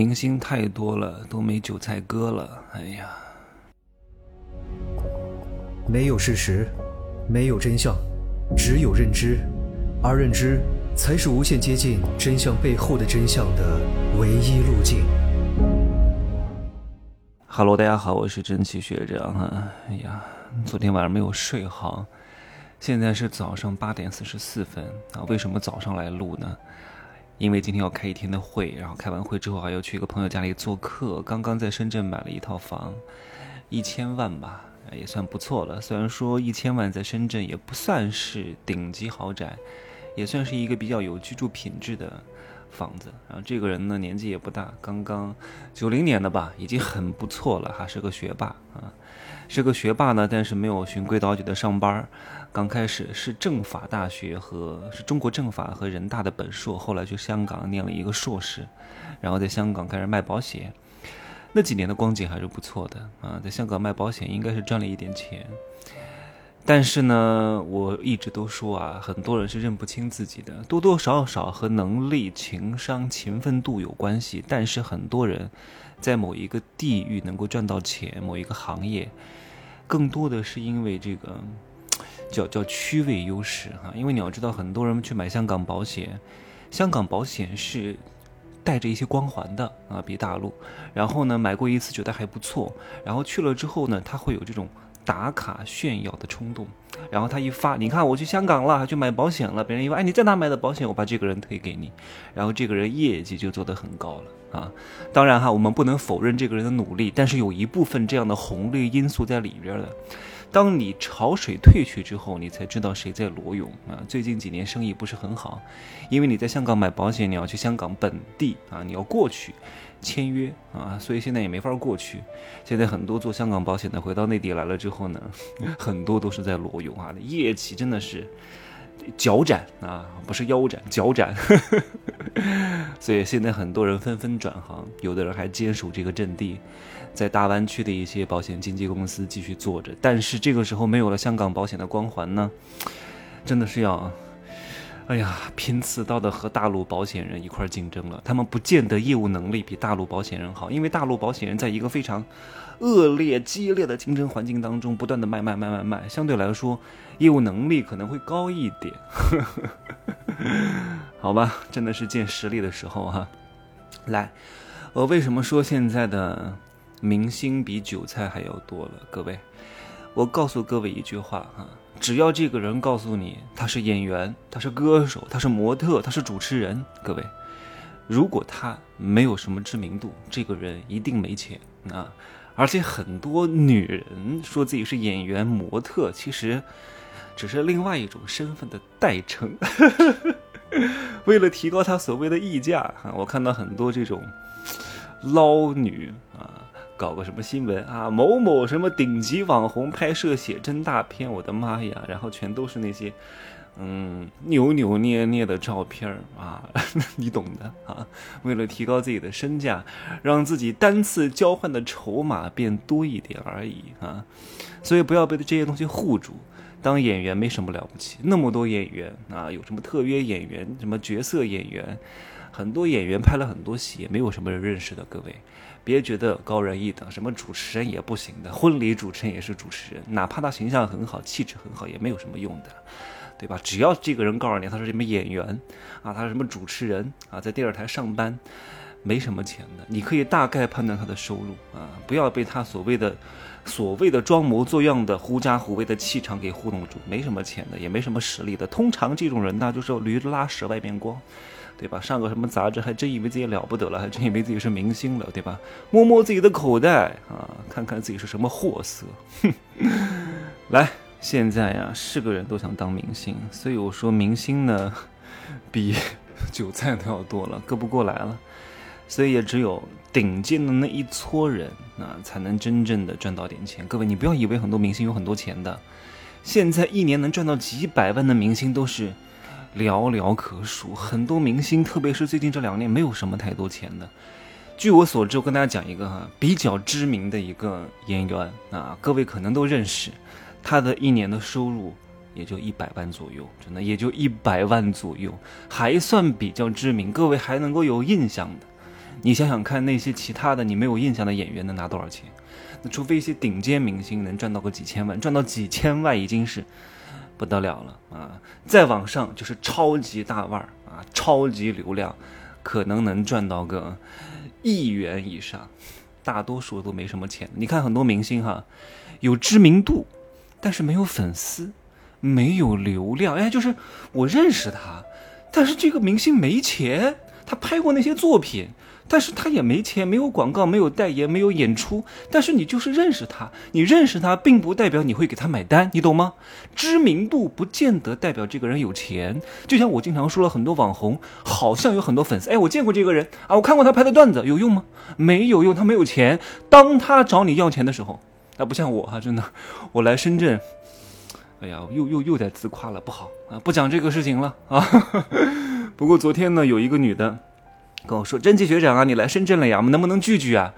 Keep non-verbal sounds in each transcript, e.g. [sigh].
明星太多了，都没韭菜割了。哎呀，没有事实，没有真相，只有认知，而认知才是无限接近真相背后的真相的唯一路径。Hello，大家好，我是真奇学长哈。哎呀，昨天晚上没有睡好，现在是早上八点四十四分啊。为什么早上来录呢？因为今天要开一天的会，然后开完会之后还要去一个朋友家里做客。刚刚在深圳买了一套房，一千万吧，也算不错了。虽然说一千万在深圳也不算是顶级豪宅，也算是一个比较有居住品质的房子。然后这个人呢年纪也不大，刚刚九零年的吧，已经很不错了，还是个学霸啊。是个学霸呢，但是没有循规蹈矩的上班。刚开始是政法大学和是中国政法和人大的本硕，后来去香港念了一个硕士，然后在香港开始卖保险。那几年的光景还是不错的啊，在香港卖保险应该是赚了一点钱。但是呢，我一直都说啊，很多人是认不清自己的，多多少少和能力、情商、勤奋度有关系。但是很多人在某一个地域能够赚到钱，某一个行业。更多的是因为这个叫叫区位优势哈，因为你要知道，很多人去买香港保险，香港保险是带着一些光环的啊，比大陆。然后呢，买过一次觉得还不错，然后去了之后呢，他会有这种打卡炫耀的冲动。然后他一发，你看我去香港了，去买保险了，别人一问，哎，你在哪买的保险？我把这个人推给你，然后这个人业绩就做得很高了。啊，当然哈，我们不能否认这个人的努力，但是有一部分这样的红利因素在里边的。当你潮水退去之后，你才知道谁在裸泳啊。最近几年生意不是很好，因为你在香港买保险，你要去香港本地啊，你要过去签约啊，所以现在也没法过去。现在很多做香港保险的回到内地来了之后呢，[laughs] 很多都是在裸泳啊，业绩真的是。脚斩啊，不是腰斩，脚斩。[laughs] 所以现在很多人纷纷转行，有的人还坚守这个阵地，在大湾区的一些保险经纪公司继续做着。但是这个时候没有了香港保险的光环呢，真的是要，哎呀，拼刺刀的和大陆保险人一块竞争了。他们不见得业务能力比大陆保险人好，因为大陆保险人在一个非常。恶劣激烈的竞争环境当中，不断的卖卖卖卖卖，相对来说，业务能力可能会高一点，[laughs] 好吧，真的是见实力的时候哈。来，我为什么说现在的明星比韭菜还要多了？各位，我告诉各位一句话哈，只要这个人告诉你他是演员，他是歌手，他是模特，他是主持人，各位，如果他没有什么知名度，这个人一定没钱啊。而且很多女人说自己是演员、模特，其实只是另外一种身份的代称。[laughs] 为了提高她所谓的溢价，哈，我看到很多这种捞女啊，搞个什么新闻啊，某某什么顶级网红拍摄写真大片，我的妈呀，然后全都是那些。嗯，扭扭捏捏的照片啊，[laughs] 你懂的啊。为了提高自己的身价，让自己单次交换的筹码变多一点而已啊。所以不要被这些东西护住。当演员没什么了不起，那么多演员啊，有什么特约演员、什么角色演员，很多演员拍了很多戏，也没有什么人认识的。各位，别觉得高人一等，什么主持人也不行的，婚礼主持人也是主持人，哪怕他形象很好、气质很好，也没有什么用的。对吧？只要这个人告诉你他是什么演员啊，他是什么主持人啊，在电视台上班，没什么钱的，你可以大概判断他的收入啊，不要被他所谓的所谓的装模作样的狐假虎威的气场给糊弄住，没什么钱的，也没什么实力的。通常这种人呢，就是驴拉屎外面光，对吧？上个什么杂志还真以为自己了不得了，还真以为自己是明星了，对吧？摸摸自己的口袋啊，看看自己是什么货色，哼，[laughs] 来。现在呀，是个人都想当明星，所以我说明星呢，比 [laughs] 韭菜都要多了，割不过来了。所以也只有顶尖的那一撮人啊，才能真正的赚到点钱。各位，你不要以为很多明星有很多钱的，现在一年能赚到几百万的明星都是寥寥可数。很多明星，特别是最近这两年，没有什么太多钱的。据我所知，我跟大家讲一个哈比较知名的一个演员啊，各位可能都认识。他的一年的收入也就一百万左右，真的也就一百万左右，还算比较知名，各位还能够有印象的，你想想看，那些其他的你没有印象的演员能拿多少钱？那除非一些顶尖明星能赚到个几千万，赚到几千万已经是不得了了啊！再往上就是超级大腕儿啊，超级流量，可能能赚到个亿元以上。大多数都没什么钱。你看很多明星哈，有知名度，但是没有粉丝，没有流量。哎，就是我认识他，但是这个明星没钱，他拍过那些作品。但是他也没钱，没有广告，没有代言，没有演出。但是你就是认识他，你认识他，并不代表你会给他买单，你懂吗？知名度不见得代表这个人有钱。就像我经常说了很多网红，好像有很多粉丝。哎，我见过这个人啊，我看过他拍的段子，有用吗？没有用，他没有钱。当他找你要钱的时候，那不像我哈，真的，我来深圳，哎呀，又又又在自夸了，不好啊，不讲这个事情了啊。[laughs] 不过昨天呢，有一个女的。跟我说，真奇学长啊，你来深圳了呀？我们能不能聚聚啊？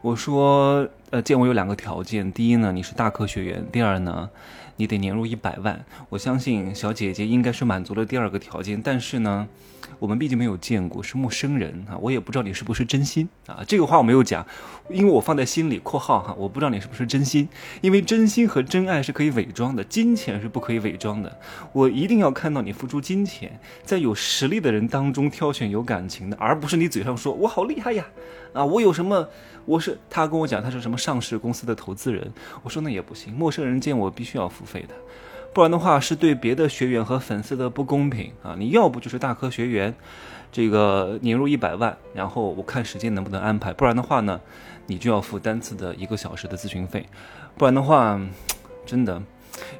我说，呃，见我有两个条件，第一呢，你是大科学员；第二呢，你得年入一百万。我相信小姐姐应该是满足了第二个条件，但是呢。我们毕竟没有见过，是陌生人啊，我也不知道你是不是真心啊。这个话我没有讲，因为我放在心里（括号哈），我不知道你是不是真心，因为真心和真爱是可以伪装的，金钱是不可以伪装的。我一定要看到你付出金钱，在有实力的人当中挑选有感情的，而不是你嘴上说我好厉害呀，啊，我有什么？我是他跟我讲他是什么上市公司的投资人，我说那也不行，陌生人见我必须要付费的。不然的话是对别的学员和粉丝的不公平啊！你要不就是大科学员，这个年入一百万，然后我看时间能不能安排；不然的话呢，你就要付单次的一个小时的咨询费。不然的话，真的，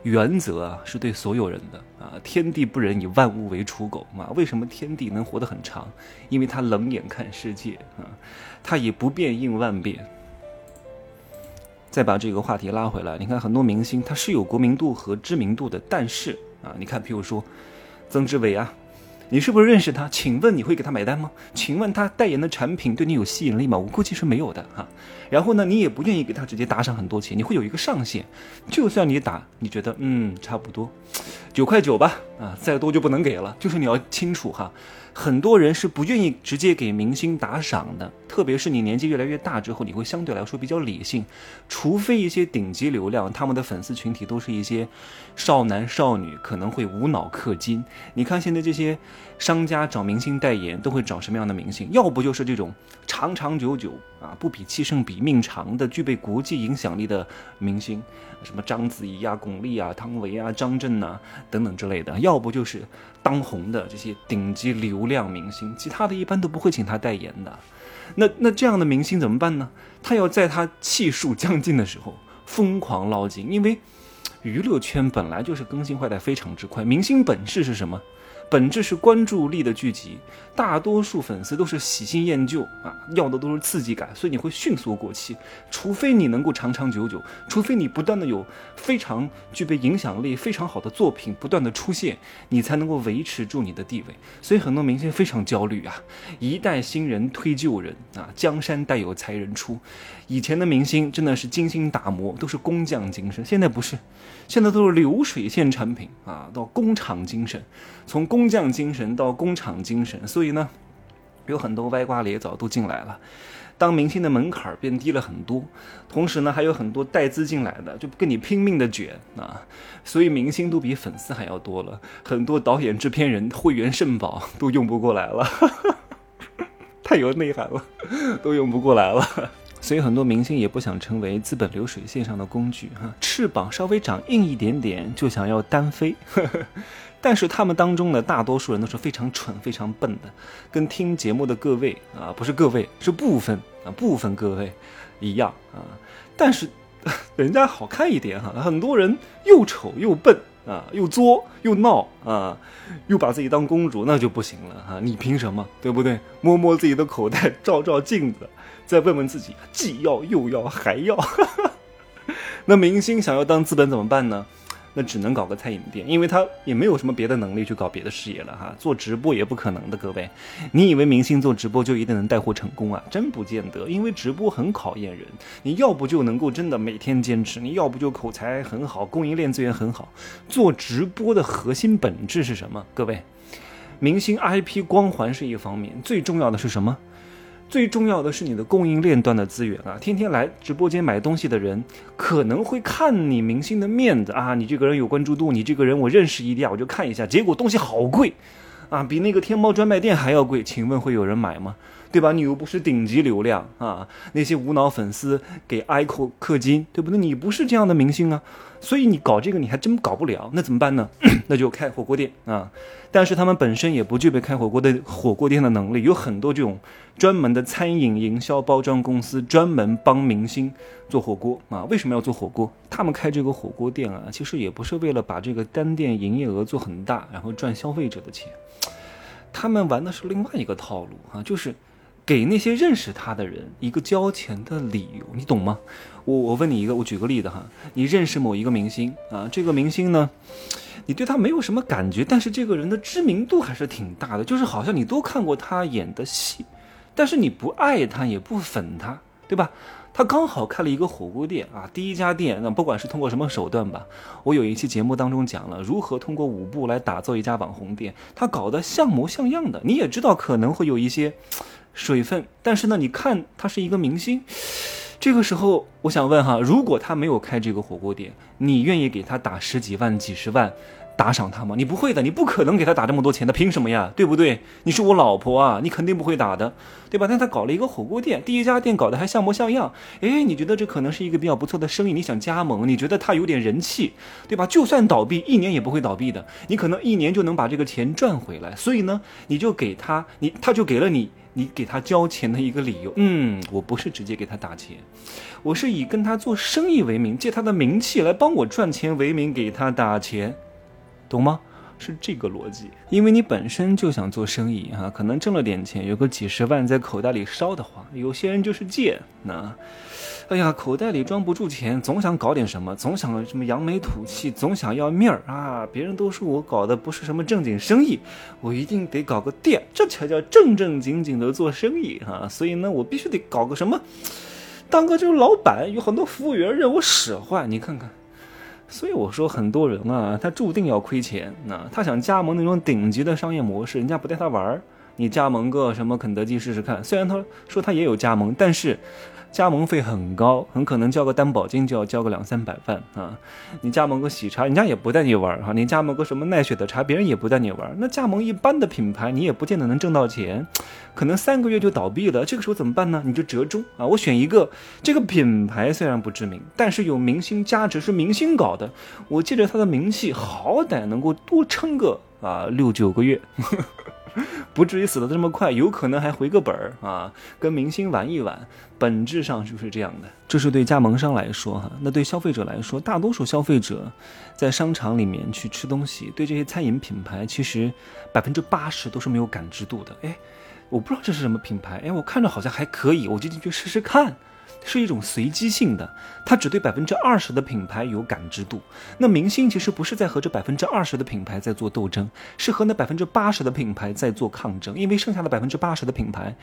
原则啊是对所有人的啊！天地不仁，以万物为刍狗嘛。为什么天地能活得很长？因为他冷眼看世界啊，他以不变应万变。再把这个话题拉回来，你看很多明星他是有国民度和知名度的，但是啊，你看，譬如说曾志伟啊，你是不是认识他？请问你会给他买单吗？请问他代言的产品对你有吸引力吗？我估计是没有的哈。然后呢，你也不愿意给他直接打赏很多钱，你会有一个上限，就算你打，你觉得嗯差不多，九块九吧，啊，再多就不能给了，就是你要清楚哈。很多人是不愿意直接给明星打赏的，特别是你年纪越来越大之后，你会相对来说比较理性。除非一些顶级流量，他们的粉丝群体都是一些少男少女，可能会无脑氪金。你看现在这些商家找明星代言，都会找什么样的明星？要不就是这种长长久久啊，不比气盛比命长的，具备国际影响力的明星，什么章子怡啊、巩俐啊、汤唯啊、张震呐等等之类的；要不就是当红的这些顶级流。量明星，其他的一般都不会请他代言的。那那这样的明星怎么办呢？他要在他气数将尽的时候疯狂捞金，因为娱乐圈本来就是更新换代非常之快。明星本事是什么？本质是关注力的聚集，大多数粉丝都是喜新厌旧啊，要的都是刺激感，所以你会迅速过气。除非你能够长长久久，除非你不断的有非常具备影响力、非常好的作品不断的出现，你才能够维持住你的地位。所以很多明星非常焦虑啊，一代新人推旧人啊，江山代有才人出。以前的明星真的是精心打磨，都是工匠精神，现在不是，现在都是流水线产品啊，到工厂精神，从工。工匠精神到工厂精神，所以呢，有很多歪瓜裂枣都进来了。当明星的门槛变低了很多，同时呢，还有很多带资进来的，就跟你拼命的卷啊。所以明星都比粉丝还要多了，很多导演、制片人会员肾宝都用不过来了，[laughs] 太有内涵了，都用不过来了。所以很多明星也不想成为资本流水线上的工具哈，翅膀稍微长硬一点点就想要单飞。但是他们当中的大多数人都是非常蠢、非常笨的，跟听节目的各位啊，不是各位，是部分啊，部分各位一样啊。但是人家好看一点哈，很多人又丑又笨啊，又作又闹啊，又把自己当公主，那就不行了哈。你凭什么，对不对？摸摸自己的口袋，照照镜子，再问问自己，既要又要还要。那明星想要当资本怎么办呢？那只能搞个餐饮店，因为他也没有什么别的能力去搞别的事业了哈。做直播也不可能的，各位，你以为明星做直播就一定能带货成功啊？真不见得，因为直播很考验人。你要不就能够真的每天坚持，你要不就口才很好，供应链资源很好。做直播的核心本质是什么？各位，明星 IP 光环是一方面，最重要的是什么？最重要的是你的供应链端的资源啊，天天来直播间买东西的人可能会看你明星的面子啊，你这个人有关注度，你这个人我认识一点，我就看一下，结果东西好贵，啊，比那个天猫专卖店还要贵，请问会有人买吗？对吧？你又不是顶级流量啊，那些无脑粉丝给 ICO 氪金，对不对？你不是这样的明星啊，所以你搞这个你还真搞不了，那怎么办呢？[clears throat] 那就开火锅店啊，但是他们本身也不具备开火锅的火锅店的能力，有很多这种专门的餐饮营销包装公司，专门帮明星做火锅啊。为什么要做火锅？他们开这个火锅店啊，其实也不是为了把这个单店营业额做很大，然后赚消费者的钱，他们玩的是另外一个套路啊，就是。给那些认识他的人一个交钱的理由，你懂吗？我我问你一个，我举个例子哈，你认识某一个明星啊，这个明星呢，你对他没有什么感觉，但是这个人的知名度还是挺大的，就是好像你都看过他演的戏，但是你不爱他也不粉他，对吧？他刚好开了一个火锅店啊，第一家店，那不管是通过什么手段吧，我有一期节目当中讲了如何通过五步来打造一家网红店，他搞得像模像样的，你也知道可能会有一些。水分，但是呢，你看他是一个明星，这个时候我想问哈，如果他没有开这个火锅店，你愿意给他打十几万、几十万打赏他吗？你不会的，你不可能给他打这么多钱的，凭什么呀？对不对？你是我老婆啊，你肯定不会打的，对吧？但他搞了一个火锅店，第一家店搞得还像模像样，哎，你觉得这可能是一个比较不错的生意，你想加盟？你觉得他有点人气，对吧？就算倒闭，一年也不会倒闭的，你可能一年就能把这个钱赚回来，所以呢，你就给他，你他就给了你。你给他交钱的一个理由，嗯，我不是直接给他打钱，我是以跟他做生意为名，借他的名气来帮我赚钱为名给他打钱，懂吗？是这个逻辑，因为你本身就想做生意哈，可能挣了点钱，有个几十万在口袋里烧的话，有些人就是贱，那，哎呀，口袋里装不住钱，总想搞点什么，总想什么扬眉吐气，总想要面儿啊，别人都说我搞的不是什么正经生意，我一定得搞个店，这才叫正正经经的做生意哈，所以呢，我必须得搞个什么，当个这个老板，有很多服务员任我使唤，你看看。所以我说，很多人啊，他注定要亏钱。那他想加盟那种顶级的商业模式，人家不带他玩儿。你加盟个什么肯德基试试看？虽然他说他也有加盟，但是。加盟费很高，很可能交个担保金就要交个两三百万啊！你加盟个喜茶，人家也不带你玩哈；你加盟个什么奈雪的茶，别人也不带你玩。那加盟一般的品牌，你也不见得能挣到钱，可能三个月就倒闭了。这个时候怎么办呢？你就折中啊！我选一个，这个品牌虽然不知名，但是有明星价值，是明星搞的，我借着他的名气，好歹能够多撑个啊六九个月。[laughs] [laughs] 不至于死的这么快，有可能还回个本儿啊，跟明星玩一玩，本质上就是这样的。这是对加盟商来说哈，那对消费者来说，大多数消费者在商场里面去吃东西，对这些餐饮品牌，其实百分之八十都是没有感知度的。哎，我不知道这是什么品牌，哎，我看着好像还可以，我就进去试试看。是一种随机性的，他只对百分之二十的品牌有感知度。那明星其实不是在和这百分之二十的品牌在做斗争，是和那百分之八十的品牌在做抗争。因为剩下的百分之八十的品牌，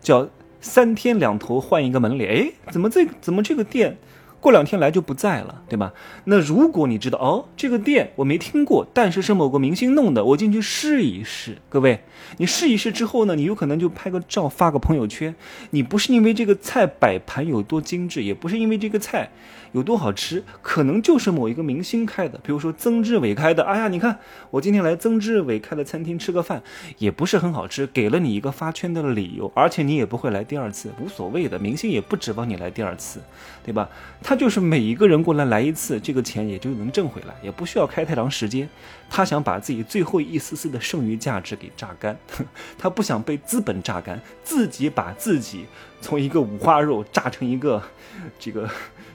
叫三天两头换一个门脸。哎，怎么这怎么这个店？过两天来就不在了，对吧？那如果你知道哦，这个店我没听过，但是是某个明星弄的，我进去试一试。各位，你试一试之后呢，你有可能就拍个照发个朋友圈。你不是因为这个菜摆盘有多精致，也不是因为这个菜。有多好吃，可能就是某一个明星开的，比如说曾志伟开的。哎呀，你看我今天来曾志伟开的餐厅吃个饭，也不是很好吃，给了你一个发圈的理由，而且你也不会来第二次，无所谓的，明星也不指望你来第二次，对吧？他就是每一个人过来来一次，这个钱也就能挣回来，也不需要开太长时间。他想把自己最后一丝丝的剩余价值给榨干，[laughs] 他不想被资本榨干，自己把自己从一个五花肉榨成一个 [laughs] 这个。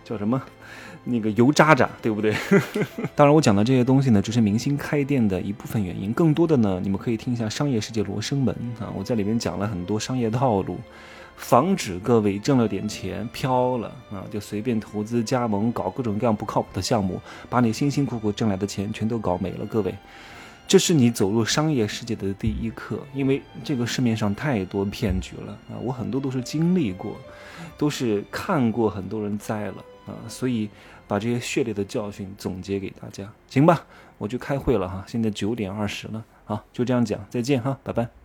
叫什么？那个油渣渣，对不对？[laughs] 当然，我讲的这些东西呢，只是明星开店的一部分原因。更多的呢，你们可以听一下《商业世界罗生门》啊，我在里面讲了很多商业套路，防止各位挣了点钱飘了啊，就随便投资加盟，搞各种各样不靠谱的项目，把你辛辛苦苦挣来的钱全都搞没了。各位，这是你走入商业世界的第一课，因为这个市面上太多骗局了啊，我很多都是经历过，都是看过很多人栽了。啊，所以把这些血泪的教训总结给大家，行吧？我去开会了哈，现在九点二十了，好，就这样讲，再见哈，拜拜。